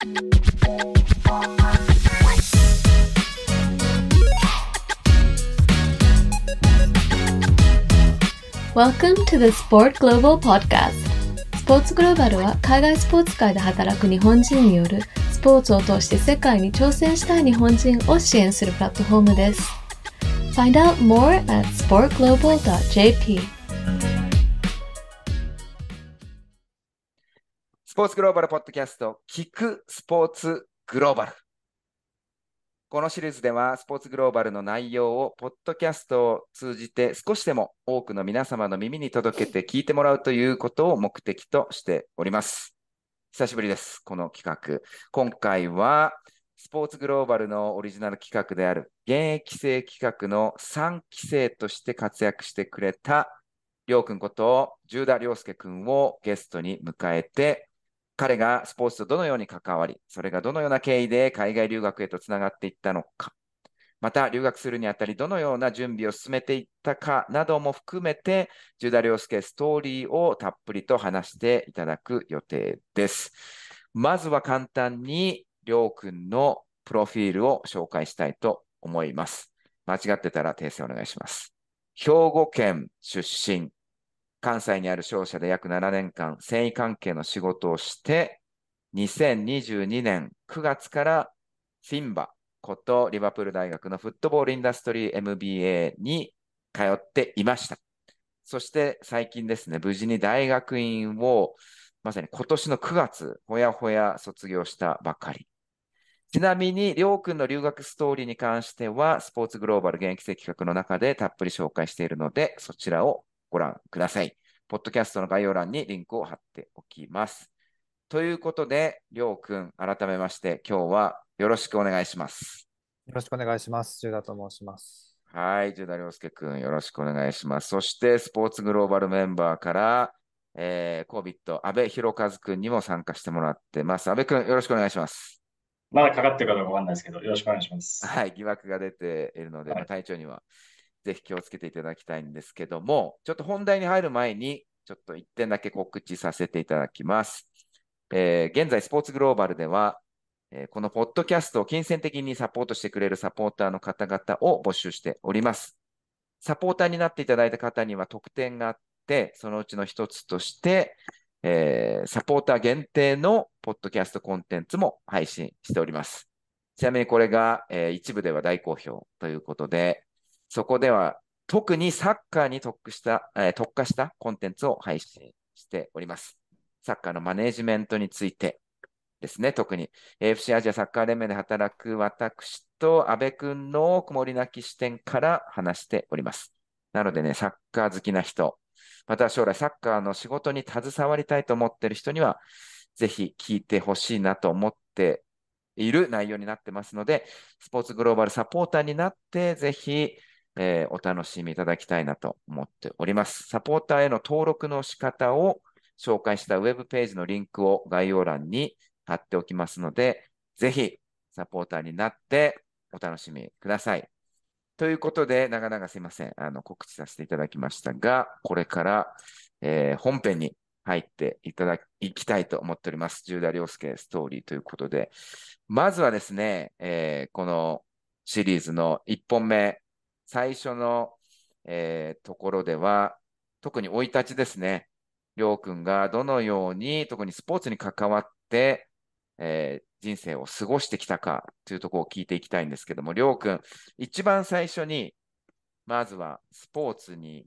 Welcome to the Sport Global Podcast. スポーツグローバルは海外スポーツ界で働く日本人によるスポーツを通して世界に挑戦したい日本人を支援するプラットフォームです。Find out more at sportglobal.jp ポーツグローバルポッドキャスト、聞くスポーツグローバル。このシリーズでは、スポーツグローバルの内容を、ポッドキャストを通じて少しでも多くの皆様の耳に届けて聞いてもらうということを目的としております。久しぶりです、この企画。今回は、スポーツグローバルのオリジナル企画である、現役生企画の3期生として活躍してくれた、りょうくんこと、十田良介くんをゲストに迎えて、彼がスポーツとどのように関わり、それがどのような経緯で海外留学へとつながっていったのか、また留学するにあたりどのような準備を進めていったかなども含めて、十田良介ストーリーをたっぷりと話していただく予定です。まずは簡単に、りょうくんのプロフィールを紹介したいと思います。間違ってたら訂正お願いします。兵庫県出身、関西にある商社で約7年間、繊維関係の仕事をして、2022年9月からフィンバことリバプール大学のフットボールインダストリー MBA に通っていました。そして最近ですね、無事に大学院をまさに今年の9月、ほやほや卒業したばかり。ちなみに、りょうくんの留学ストーリーに関しては、スポーツグローバル現役生企画の中でたっぷり紹介しているので、そちらをご覧ください。ポッドキャストの概要欄にリンクを貼っておきます。ということで、りょうくん、改めまして、今日はよろしくお願いします。よろしくお願いします。ジュダと申します。はい、ジュダ良介くん、よろしくお願いします。そして、スポーツグローバルメンバーから、えー、コービット、安倍博和くんにも参加してもらってます。安倍くん、よろしくお願いします。まだかかってるかどうかわかんないですけど、よろしくお願いします。はい、疑惑が出ているので、はいまあ体調にはぜひ気をつけていただきたいんですけども、ちょっと本題に入る前に、ちょっと一点だけ告知させていただきます。えー現在、スポーツグローバルでは、えーこのポッドキャストを金銭的にサポートしてくれるサポーターの方々を募集しております。サポーターになっていただいた方には特典があって、そのうちの一つとして、えーサポーター限定のポッドキャストコンテンツも配信しております。ちなみにこれが、えー一部では大好評ということで、そこでは特にサッカーに特した、えー特化したコンテンツを配信しております。サッカーのマネジメントについてですね、特に AFC アジアサッカー連盟で働く私と安倍くんの曇りなき視点から話しております。なのでね、サッカー好きな人、また将来サッカーの仕事に携わりたいと思っている人には、ぜひ聞いてほしいなと思っている内容になってますので、スポーツグローバルサポーターになって、ぜひ、えーお楽しみいただきたいなと思っております。サポーターへの登録の仕方を紹介したウェブページのリンクを概要欄に貼っておきますので、ぜひサポーターになってお楽しみください。ということで、長々すいません。あの、告知させていただきましたが、これから、えー本編に入っていただきたいと思っております。十田良介ストーリーということで、まずはですね、えーこのシリーズの1本目、最初の、えーところでは、特に生い立ちですね。りょうくんがどのように、特にスポーツに関わって、えー人生を過ごしてきたかというところを聞いていきたいんですけども、りょうくん、一番最初に、まずはスポーツに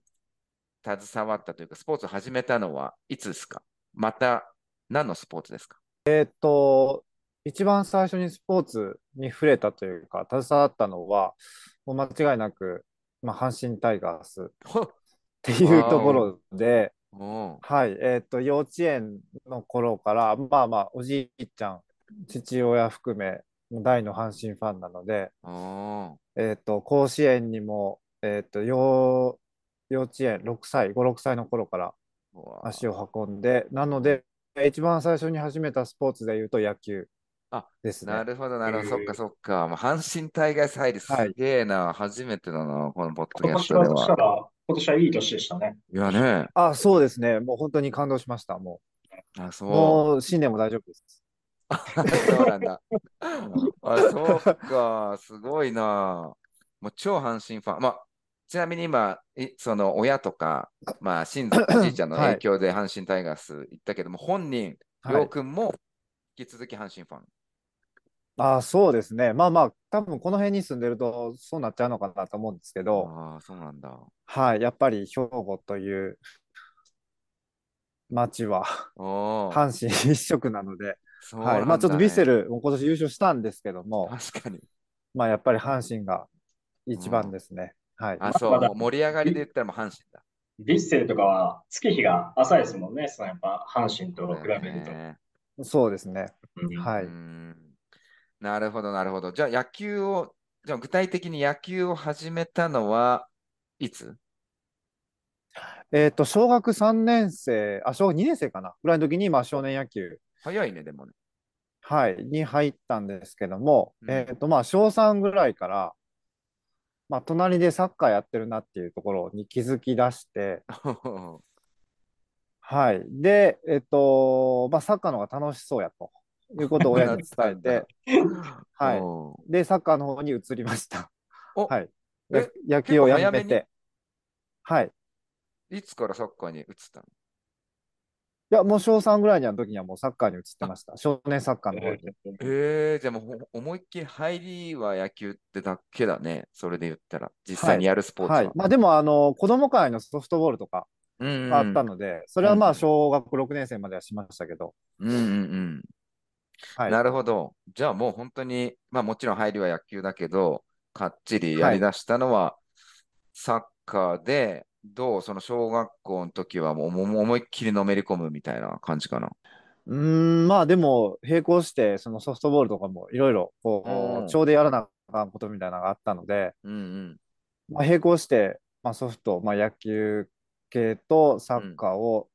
携わったというか、スポーツを始めたのはいつですか？また、何のスポーツですか？えっと、一番最初にスポーツに触れたというか、携わったのは、もう間違いなく、まあ、阪神タイガースっ。ていうところで、おはい、えっと、幼稚園の頃から、まあまあ、おじいちゃん、父親含め、大の阪神ファンなので、おえっと、甲子園にも、えっと、幼、幼稚園6歳、5、6歳の頃からお足を運んで、なので、一番最初に始めたスポーツで言うと野球あですね。なるほど、なるほど。そっか、そっか。まあ、阪神タイガース入りすはいげえな。初めてだな、このポッドキ今ャストで年はそしたは。ら、今年はいい年でしたね。いやね。あ、そうですね。もう本当に感動しました。もあ、う、そう。もう新年も大丈夫です。そうなんだ。あ、そうか、すごいな。もう超阪神ファン。まあ、ちなみに今、いその親とか、まあ、親族、おじいちゃんの 影響で阪神タイガース行ったけども、本人、りょうくんも引き続き阪神ファン。ああ、そうですね。まあまあ、多分この辺に住んでるとそうなっちゃうのかなと思うんですけど、ああ、そうなんだ。はい、やっぱり兵庫という町はおお、阪神一色なので、はい、そうなんだまあちょっとヴィッセね。ルも今年優勝したんですけども、確かに。まあやっぱり阪神が一番ですね。はい。あ、そう、まだもう盛り上がりで言ったらもう阪神だ。ヴィッセルとかは月日が浅いですもんね。そのやっぱ阪神と比べると。ねそうですね。うんはい。うーんなるほど、なるほど。じゃあ野球を、じゃあ具体的に野球を始めたのはいつ？えっと、小学3年生、あ、小学2年生かな？ぐらいの時に、まあ少年野球、早いね、でもね。はい、に入ったんですけども、うんえっと、まあ小3ぐらいから、まあ隣でサッカーやってるなっていうところに気づき出して、はい。で、えっと、まあサッカーの方が楽しそうやということを親に伝えて、はい。で、サッカーの方に移りました。おはい。野球をやめて。はい。いいつからサッカーに移ったの？や、もう小3ぐらいの時にはもうサッカーに移ってました。少年サッカーの方に。えー、じゃあもうほ思いっきり入りは野球ってだけだね。それで言ったら。実際にやるスポーツは。はい。まあでも、あの、子供会のソフトボールとかあったので、それはまうんあ小学6年生まではしましたけど、うんうんうん。はい。なるほど。じゃあもう本当に、まあもちろん入りは野球だけど、かっちりやりだしたのはサッカーで、どうその小学校の時はもう思いっきりのめり込むみたいな感じかな？うーん、まあでも、並行して、そのソフトボールとかもいろいろ、こうちょうどやらなあかんことみたいなのがあったので、うんうん。まあ、並行して、まあ、ソフト、まあ、野球系とサッカーを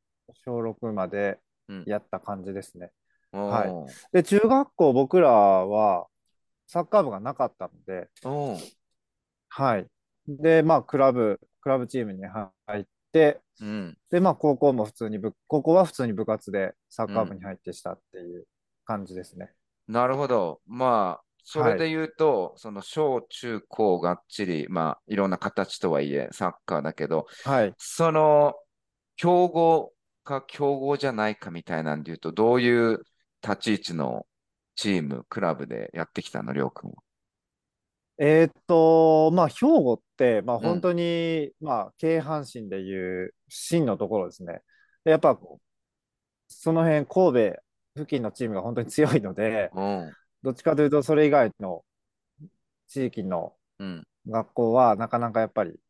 小6までうんやった感じですね。おはいーで、中学校、僕らはサッカー部がなかったので、はい。で、まあ、クラブ、クラブチームに入って、うん。で、まあ、高校も普通に部、高校は普通に部活でサッカー部に入ってしたっていう感じですね。なるほど。まあ、それで言うと、その小中高がっちり、まあ、いろんな形とはいえ、サッカーだけど、はい。その、強豪か強豪じゃないかみたいなんで言うと、どういう立ち位置のチーム、クラブでやってきたの、りょうくんは。えーっと、まあ、兵庫って、まあ、ん本当に、まあ、京阪神でいう芯のところですね。で、やっぱ、その辺、神戸付近のチームが本当に強いので、うん。どっちかというと、それ以外の地域のうん。学校は、なかなかやっぱり、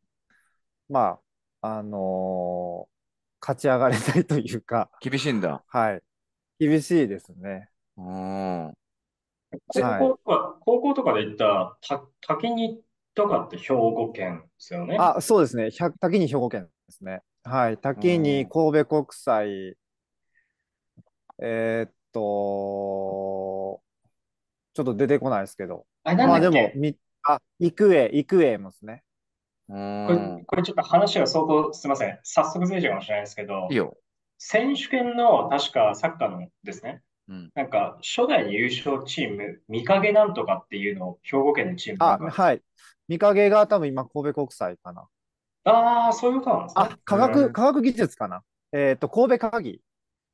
まあ、あのー勝ち上がれないというか、厳しいんだ。はい。厳しいですね。うん。高はい校とか、高校とかで行ったた滝にとかって兵庫県ですよね？あ、そうですね。百滝に兵庫県ですね。はい。滝うんに神戸国際、えーっと、ちょっと出てこないですけど。あれなんまあでも、み、あ、育英、育英もですね。うこれ、ん。これちょっと話が相当すみません。早速ずれちゃうかもしれないですけどいい、よ。選手権の確かサッカーのですね、うん。なんか初代優勝チーム、御影なんとかっていうのを兵庫県のチームなあ、はい。御影が多分今神戸国際かな。ああ、そういうことなんですね。あ、科へ学、ー科学技術かな。えーっと、神戸科技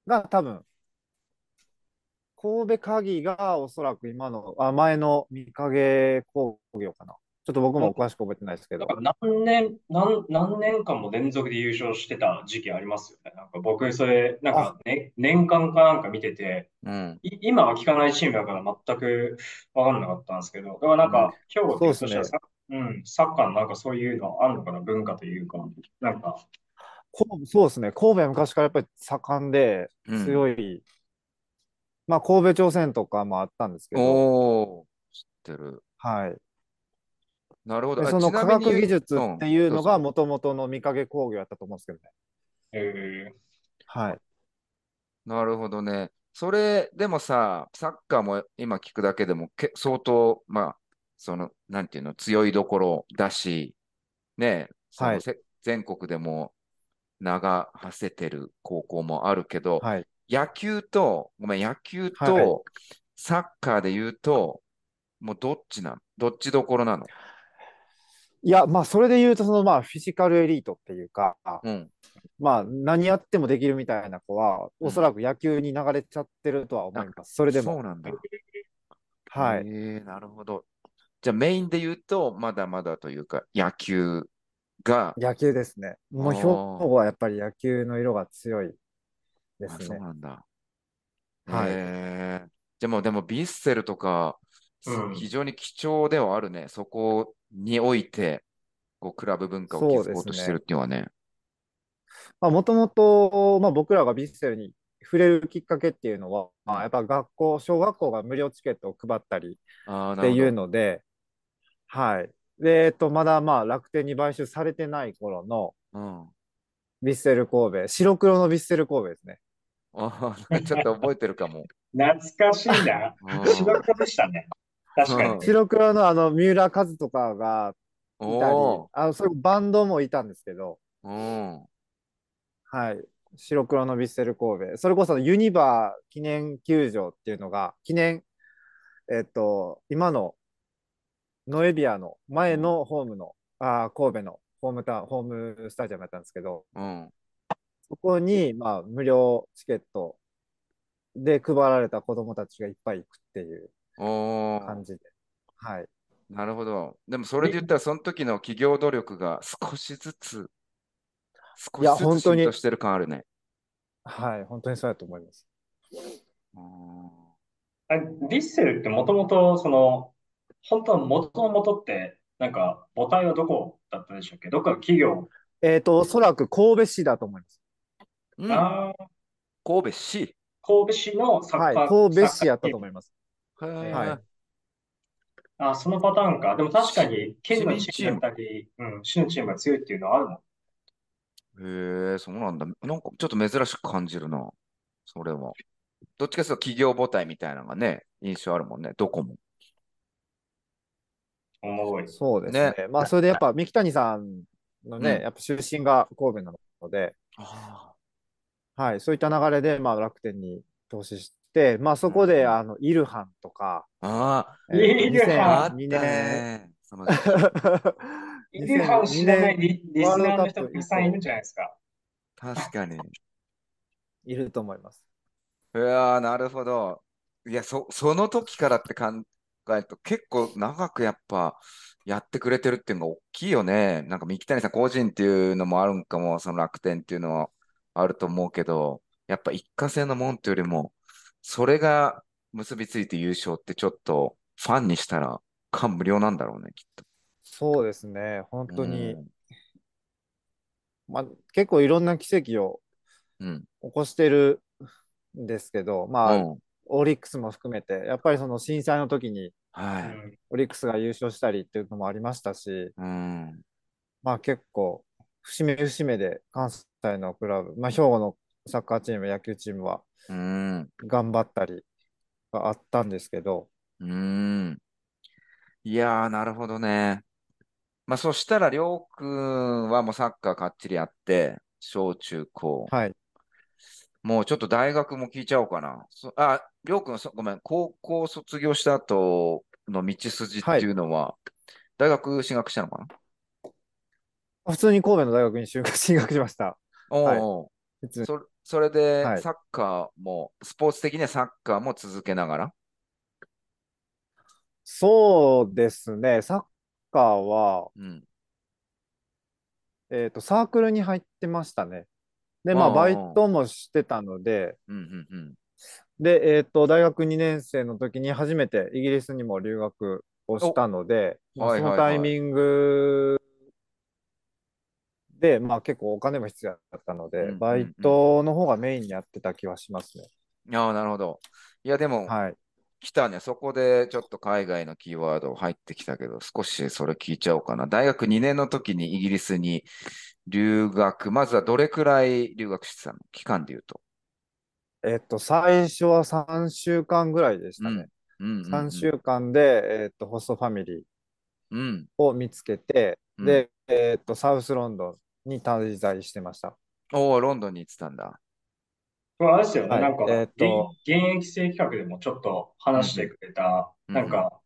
が多分、神戸科技がおそらく今の、あ、前の御影工業かな。ちょっと僕も詳しく覚えてないですけど何年、何、何年間も連続で優勝してた時期ありますよね。なんか僕、それ、なんか、ね、年間かなんか見てて、うん。い今は聞かないチームだから全く分かんなかったんですけど、だからなんか、兵庫ってそうっすねうん、サッカーのなんかそういうのあるのかな、文化というか、なんか、こそうですね。神戸は昔からやっぱり盛んでうん強い。まあ、神戸朝鮮とかもあったんですけど、おー、知ってる。はい。なるほど。その科学技術っていうのがもともとの御影工業やったと思うんですけどね。えはい。なるほどね。それでもさ、サッカーも今聞くだけでもけ相当、まあ、その、なんていうの、強いどころだし、ね、そはい全国でも名が馳せてる高校もあるけど、はい。野球と、ごめん、野球はいとサッカーで言うと、もうどっちなのどっちどころなの？いや、まあ、それで言うと、その、まあ、フィジカルエリートっていうか、うん。まあ、何やってもできるみたいな子は、うんおそらく野球に流れちゃってるとは思います。それでも。そうなんだ。はい。えー、なるほど。じゃあメインで言うと、まだまだというか、野球が、野球ですね。もう、兵庫はやっぱり野球の色が強いであそうすね。なんだ。はいえー、でも、でも、ビッセルとか、うん非常に貴重ではあるね。そこにおいて、こう、クラブ文化を築こうとしてるっていうのはね。まあ、もともと、まあ、僕らがビッセルに触れるきっかけっていうのは、まあやっぱ学校、小学校が無料チケットを配ったりっていう。ので、はい。で、えっと、まだまあ楽天に買収されてない頃のうん。ヴィッセル神戸、白黒のヴィッセル神戸ですね。ああ、ちょっと覚えてるかも。懐かしいな。うん白黒でしたね。確かうんに。白黒のあの三浦和とかがいたりお、あのそれバンドもいたんですけど、ーうん。はい。白黒のヴィッセル神戸。それこそユニバー記念球場っていうのが、記念、えっと、今のノエビアの前のホームの、あー神戸のホームタウン、ホームスタジアムやったんですけど、うん。そこに、まあ、無料チケットで配られた子供たちがいっぱい行くっていう感じで。はい。なるほど。でもそれで言ったら、その時の企業努力が少しずつ、少いやしずつ本当に浸透してる感あるね。はい。本当にそうだと思います。うんあヴィッセルってもともと、その、本当は元の元って、なんか母体はどこだったでしたっけ？どっかの企業。えっと、おそらく神戸市だと思います。うんああ、神戸市？神戸市のサッはい。カー、神戸市やったとい思います。はいあ、そのパターンか。でも確かに、県のチームだったり、うん、市のチームが強いっていうのはあるもん。へえ、そうなんだ。なんかちょっと珍しく感じるな。それは。どっちかというと企業母体みたいなのがね、印象あるもんね。どこも。おもろい。そうですね。ねまあ、それでやっぱ三木谷さんのね、うんやっぱ出身が神戸なので、あはい、そういった流れで、まあ、楽天に投資して、まあ、そこで、うんあの、イルハンとか、あえーイルハンあ、あった2002年、イルハン知らない2002リリスナーの人たくさんいるんじゃないですか。確かに。いると思います。いやー、なるほど。いや、そ、その時からって考えると、結構長くやっぱやってくれてるっていうのが大きいよね。なんか三木谷さん個人っていうのもあるんかも、その楽天っていうのはあると思うけど、やっぱ一過性のもんっていうよりも、それが結びついて優勝ってちょっとファンにしたら感無量なんだろうね、きっと。そうですね。本当に、うんまあ、結構いろんな奇跡をうん。起こしてるんですけど、まあ、うん。オリックスも含めて、やっぱりその震災の時にはい。うんオリックスが優勝したりっていうのもありましたし、うん。まあ結構、節目節目で関西のクラブ、まあ兵庫のサッカーチーム、野球チームはうん。頑張ったりがあったんですけど、うん。いやー、なるほどね。まあ、そしたら、りょうくんはもうサッカーかっちりやって、小中高。はい。もうちょっと大学も聞いちゃおうかな。そあ、りょうくん、そごめん、高校卒業した後の道筋っていうのは、大学進学したのかな？普通に神戸の大学に 進学しました。おはいお普通にそ、それではいサッカーも、スポーツ的にはサッカーも続けながら？そうですね、サッカーは、うん。えっと、サークルに入ってましたね。で、まあ、バイトもしてたので、うん、うん、うん。で、えっと、大学2年生の時に初めてイギリスにも留学をしたので、はいはいはいのタイミングで、まあ結構お金も必要だったので、うんうんうんバイトの方がメインにやってた気はしますね。ああ、なるほど。いや、でも、はい。来たね。そこでちょっと海外のキーワード入ってきたけど、少しそれ聞いちゃおうかな。大学2年の時にイギリスに留学。まずはどれくらい留学してたの？期間で言うと。えっと、最初は3週間ぐらいでしたね。うんうんうん3週間で、えっと、ホストファミリーうん。を見つけて、うんで、えっと、サウスロンドンに滞在してました。おお、ロンドンに行ってたんだ。これあれですよね、はいなんか、えーっと現現役生企画でもちょっと話してくれた、うんなんか、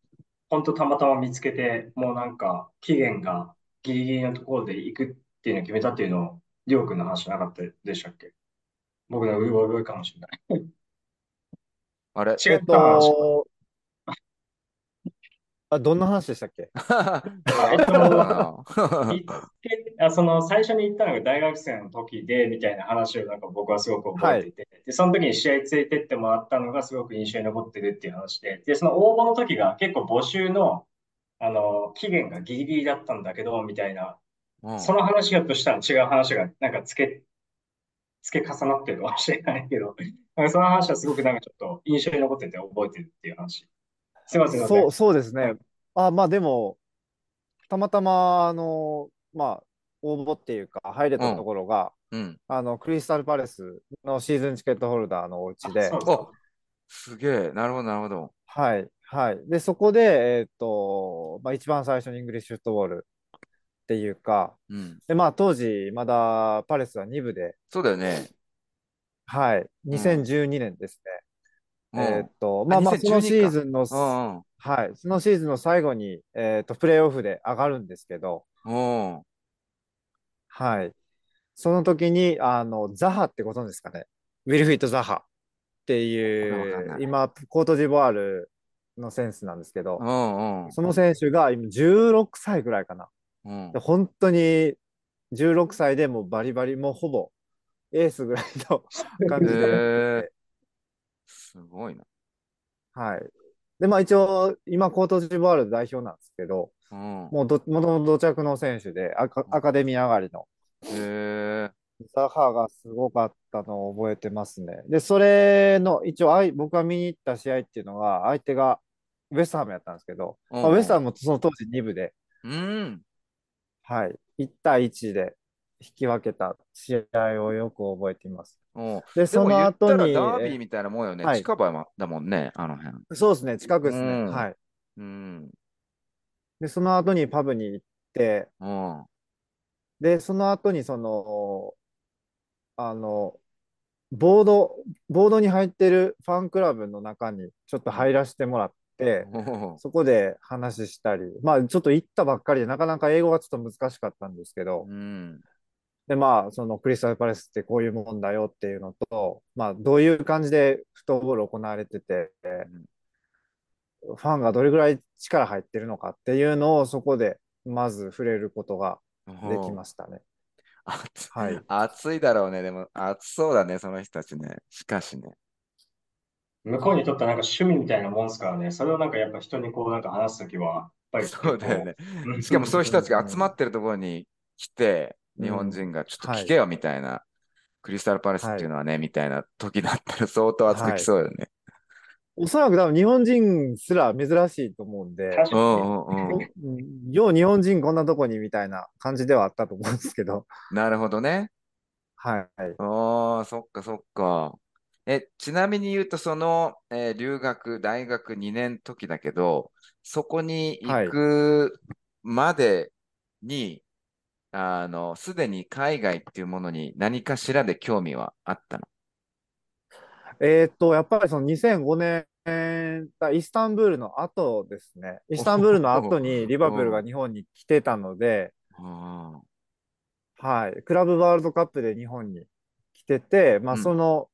ほんとたまたま見つけて、もうなんか、期限がギリギリのところで行くっていうのを決めたっていうのを、りょうくんの話じゃなかったでしたっけ？僕のうごうごいかもしれない。あれ？えっ違った話。と、あ、どんな話でしたっけ？えっとあその最初に行ったのが大学生の時でみたいな話をなんか僕はすごく覚えてて、でその時に試合ついてってもらったのがすごく印象に残ってるっていう話で、でその応募の時が結構募集のあの期限がギリギリだったんだけどみたいな、うん。その話がとしたら違う話がなんか付け、付け重なってるかもしれないけど、その話はすごくなんかちょっと印象に残ってて覚えてるっていう話。すいません、そう、そうですね。あ、まあでも、たまたま、あの、まあ、応募っていうか、入れたところが、うん。あの、クリスタルパレスのシーズンチケットホルダーのお家であすげえ。なるほど、なるほど。はい、はい。で、そこで、えっと、まあ、一番最初にイングリッシュフットボールっていうか、うん。で、まあ、当時、まだパレスは2部で、そうだよね。はい、2012年ですうん。ね。えっと、まあまあ、そのシーズンの、うんはい、そのシーズンの最後に、えっと、プレーオフで上がるんですけど。はい。その時に、あの、ザハってことですかね？ウィルフィット・ザハっていう、今、コートジボワールの選手なんですけどう、んうん。その選手が今16歳ぐらいかな。うんで本当に16歳でもうバリバリ、もうほぼエースぐらいの感じですごいな。はい。で、まあ一応、今コートジボワール代表なんですけど、うん。もうど、もともと土着の選手で、アカアカデミー上がりの。へえ。ザハがすごかったのを覚えてますね。で、それの、一応あい、僕が見に行った試合っていうのが、相手がウェストハムやったんですけど、うんまあ、ウェストハムもその当時2部で、うん。はい、1対1で引き分けた試合をよく覚えています。うん。で、でその後に、らダービーえみたいなもんよね。はい近場だもんね、あの辺。そうですね、近くですね。うんはい。うん。で、その後にパブに行って、うん。で、その後にその、あの、ボード、ボードに入ってるファンクラブの中にちょっと入らせてもらって、そこで話したり、まあちょっと行ったばっかりで、なかなか英語がちょっと難しかったんですけど、うん。で、まあそのクリスタルパレスってこういうもんだよっていうのと、まあどういう感じでフットボール行われてて、ファンがどれぐらい力入ってるのかっていうのをそこでまず触れることができましたね。暑はい。暑いだろうね。でも暑そうだね、その人たちね。しかしね。向こうにとってはなんか趣味みたいなもんですからね。それをなんかやっぱ人にこうなんか話すときは、やっぱりそうだよね。うんしかもそういう人たちが集まってるところに来て、うん日本人がちょっとはい聞けよみたいな、クリスタルパレスっていうのはね、みたいな時だったら相当熱くきそうだよね。おそらく多分日本人すら珍しいと思うんで、よう日本人こんなとこにみたいな感じではあったと思うんですけど、なるほどね。はい。ああ、そっかそっか。え、ちなみに言うと、その、えー留学、大学2年時だけど、そこに行くまでに、あの、すでに海外っていうものに何かしらで興味はあったの？えーっと、やっぱりその2005年、だイスタンブールの後ですね。イスタンブールの後にリバプールが日本に来てたので、あはい。クラブワールドカップで日本に来てて、まあうんその、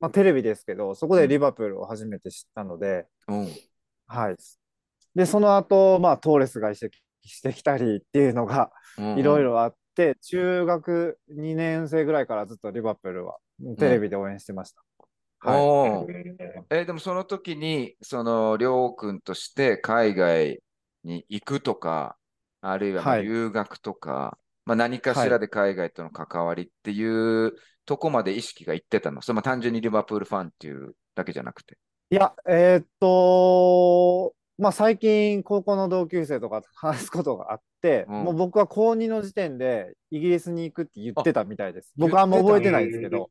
まあテレビですけど、そこでリバプールを初めて知ったので、あ、うん。はい。で、その後、まあトーレスが移籍してきたりっていうのがいろいろあって、中学2年生ぐらいからずっとリバプールはテレビで応援してました。はい。おーでもその時に、その、りょうくんとして海外に行くとか、あるいは留学とか、まあ何かしらで海外との関わりっていうとこまで意識がいってたの？それも単純にリバプールファンっていうだけじゃなくて。いや、えーっと、まあ最近高校の同級生とかと話すことがあって、うんもう僕は高2の時点でイギリスに行くって言ってたみたいです。僕はあんま覚えてないんですけど。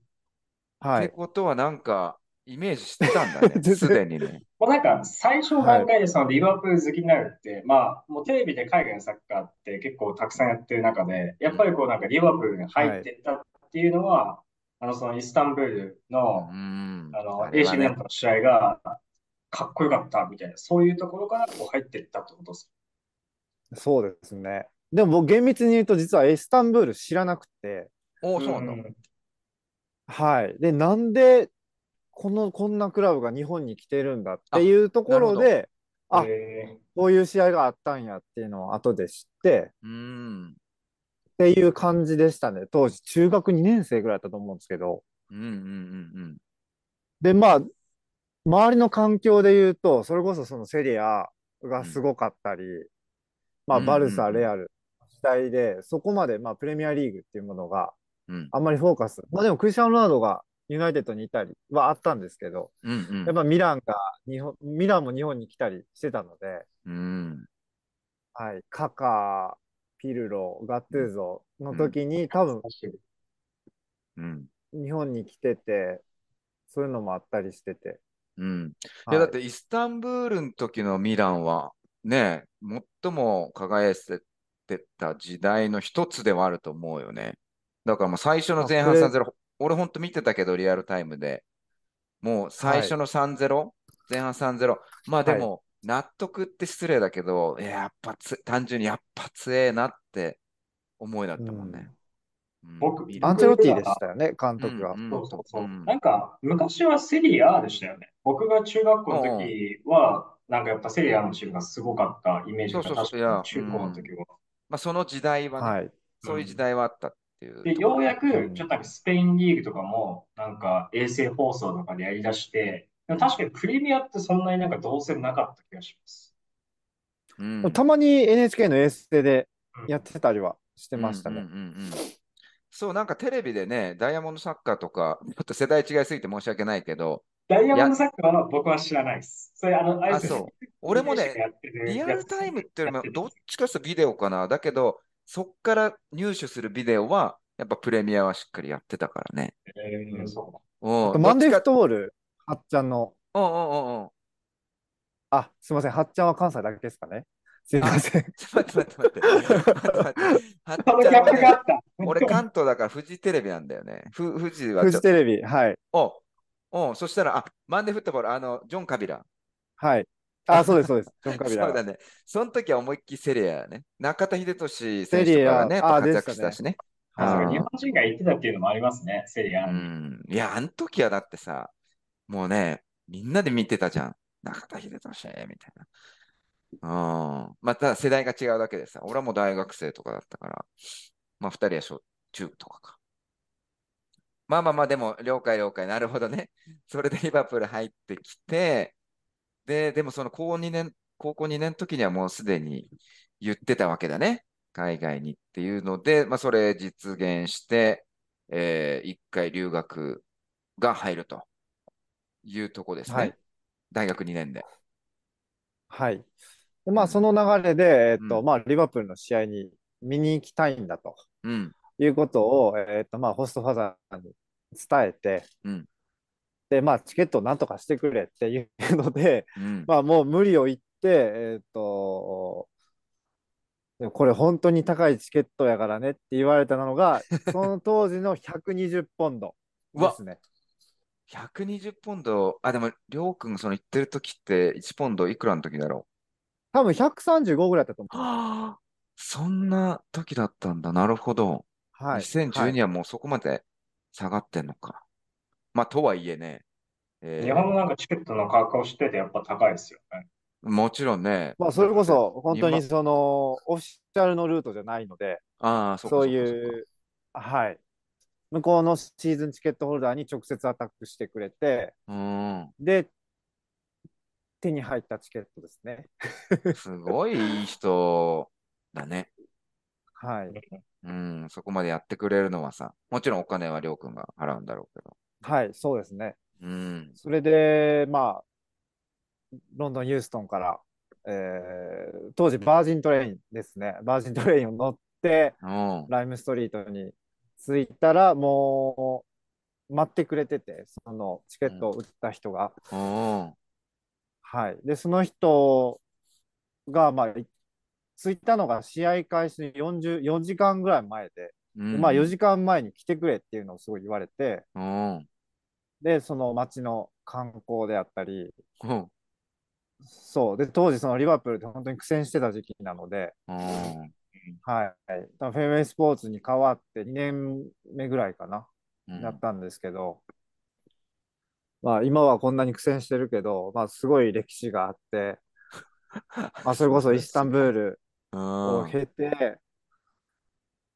はい。ってことはなんか、イメージしてたんだね、すでにね。もうなんか最初の段階でそのリバプール好きになるって、まあもうテレビで海外のサッカーって結構たくさんやってる中で、やっぱりこうなんかリバプールに入ってったっていうのは、あの、そのイスタンブールの、うん。あの、AC ミランねとの試合がかっこよかったみたいな、そういうところからこう入っていったってことですそうですね。でも僕厳密に言うと実はイスタンブール知らなくて、お。そうなんだ。んはい。で、なんでこの、こんなクラブが日本に来てるんだっていうところなで、あ、えこういう試合があったんやっていうのを後で知って、うん。っていう感じでしたね。当時、中学2年生ぐらいだったと思うんですけど。うんうんうんで、まあ、周りの環境で言うと、それこそそのセリアがすごかったり、まあ、うんバルサ、うんうんうんレアル、時代で、そこまで、まあ、プレミアリーグっていうものがうん。あんまりフォーカス。まあ、でも、クリスチャン・ロナウドがユナイテッドにいたりはあったんですけど、うんうんやっぱミランが日本、ミランも日本に来たりしてたので、うん。はい、カカ、ピルロ、ガットゥーゾの時に、多分うん。日本に来てて、そういうのもあったりしてて。うん。いや、はいだってイスタンブールの時のミランは、ね、最も輝いてた時代の一つではあると思うよね。だからもう最初の前半あこれ3-0、俺ほんと見てたけど、リアルタイムで。もう最初の3-0、前半3-0。まあでも、納得って失礼だけど、いややっぱつ、単純にやっぱ強えなって思いだったもんね。うん僕アンチェロッティでしたよね、監督が。うんうんそうそうそう。うんなんか、昔はセリエAでしたよね。僕が中学校の時は、なんかやっぱセリエAのチームがすごかったイメージがそうそうそう確かに中高の時は。まあその時代はね、はい。そういう時代はあったっていうところ。で、ようやく、うんちょっとなんかスペインリーグとかも、なんか衛星放送とかでやりだして、でも確かにプレミアってそんなになんか動線なかった気がします。うんたまに NHK の衛星でうんやってたりはしてましたね。うんうんうんうんそう、なんかテレビでね、ダイヤモンドサッカーとか、ちょっと世代違いすぎて申し訳ないけど、ダイヤモンドサッカーは僕は知らないです。それあの、あれですあそう俺もね、リアルタイムっていうよりも、どっちかというとビデオかな。だけど、そっから入手するビデオは、やっぱプレミアはしっかりやってたからね。えーそうんあとマンデーフトボール、はっちゃんの、うんうんうんうん。あ、すいません、はっちゃんは関西だけですかね。すいません。ちょっと待って待って待って。待って待って はっち。俺関東だからフジテレビなんだよね。ふ富士はテレビ、はい。おおそしたら、あ、マンデーフットボール、あの、ジョン・カビラ。はい。あ、そうです、そうです。ジョン・カビラそう。だね。その時は思いっきりセリアやね。中田英寿選セリア手とかがね、活躍したしね。あそううんか日本人が言ってたっていうのもありますね、セリアうに。ん。いや、あの時はだってさ、もうね、みんなで見てたじゃん。中田英寿みたいな。うん。また世代が違うだけでさ、俺はもう大学生とかだったから、まあ二人は小中とかか。まあまあまあ、でも、了解了解。なるほどね。それでリバプール入ってきて、で、でもその高2年、高校2年の時にはもうすでに言ってたわけだね。海外にっていうので、まあそれ実現して、えー一回留学が入るというとこですね。はい大学2年で。はい。でまあ、その流れで、えっと、うん。まあ、リバプールの試合に見に行きたいんだと。うん。いうことを、えっと、まあ、ホストファザーに伝えて、うん。で、まあ、チケットをなんとかしてくれっていうので、うん。まあ、もう無理を言って、えっと、これ本当に高いチケットやからねって言われたのが、その当時の120ポンドですね。120ポンド、あ、でも、りょうくんその言ってる時って1ポンドいくらの時だろ多分135ぐらいだったとう。思う。はあ、そんな時だったんだ。なるほど。はい。2012はもうそこまで下がってんのか。まあ、とはいえね、えー日本のなんかチケットの価格を知っててやっぱ高いですよね。もちろんね。まあ、それこそ、本当今にその、オフィシャルのルートじゃないので、ああ、そうかそういう、はい。向こうのシーズンチケットホルダーに直接アタックしてくれて、そうか。で、手に入ったチケットですね。うん。すごいいい人だね。はい。うん、そこまでやってくれるのはさ、もちろんお金はりょうくんが払うんだろうけど。はい、そうですね。うん。それで、まあ、ロンドン・ユーストンから、えー当時バージントレインですね。バージントレインを乗って、うん。ライムストリートに着いたら、もう、待ってくれてて、そのチケットを売った人が。うん。はい。で、その人が、まあ、い着いたのが試合開始の40 4時間ぐらい前で、うんまあ4時間前に来てくれっていうのをすごい言われて、うん。で、その街の観光であったり、うん。そう。で、当時そのリバプールで本当に苦戦してた時期なので、うん。はい。多分フェンウェイスポーツに変わって2年目ぐらいかな、うんやったんですけど、まあ今はこんなに苦戦してるけど、まあすごい歴史があって、まあそれこそイスタンブールをうん。経て、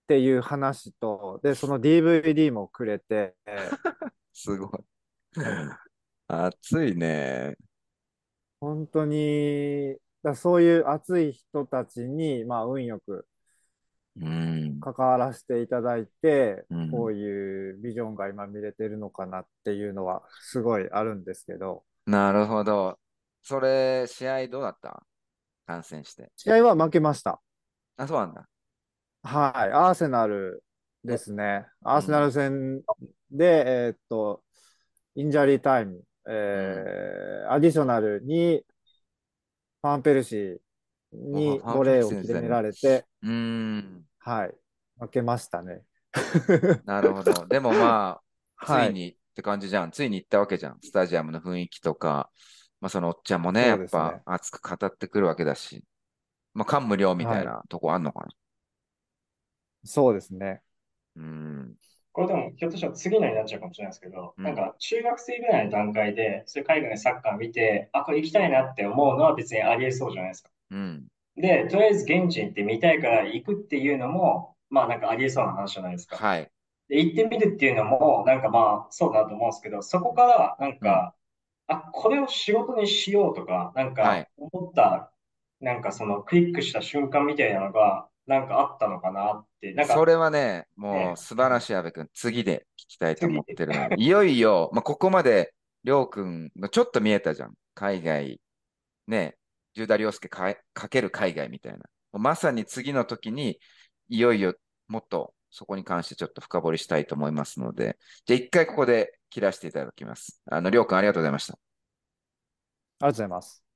っていう話と、で、その DVD もくれて、すごい。熱いね。本当に、だそういう熱い人たちに、まあ運よくうん。関わらせていただいて、うんこういうビジョンが今見れてるのかなっていうのはすごいあるんですけど、なるほど。それ、試合どうだった？観戦して。試合は負けました。あ、そうなんだ。はい、アーセナルですね。アーセナル戦で、えーっと、インジャリータイム、えーアディショナルに、ファンペルシーにボレーを決められて、うーん。はい、負けましたね。なるほど。でもまあ、つ はいいにって感じじゃん。ついに行ったわけじゃん。スタジアムの雰囲気とか、まあそのおっちゃんもね、やっぱ熱く語ってくるわけだし、まあ感無量みたいなとこあんのかな。そうですね。うん。これでも、ひょっとしたら次のになっちゃうかもしれないですけど、うんなんか中学生ぐらいの段階で、そういう海外のサッカー見て、あ、これ行きたいなって思うのは別にありえそうじゃないですか。うん。で、とりあえず現地に行って見たいから行くっていうのも、まあなんかありえそうな話じゃないですか。はい。で、行ってみるっていうのも、なんかまあそうだと思うんですけど、そこからなんか、あ、これを仕事にしようとか、なんはいか思った、なんかそのクリックした瞬間みたいなのが、なんかあったのかなって、なんかそれはね、もねう素晴らしい、阿部君。次で聞きたいと思ってるの。いよいよ、まあ、ここまで、りょうくんのちょっと見えたじゃん。海外、ね、十田良介かかける海外みたいな。まさに次の時に、いよいよもっとそこに関してちょっと深掘りしたいと思いますので、じゃあ一回ここで切らせていただきます。あの、りょうくんありがとうございました。ありがとうございます。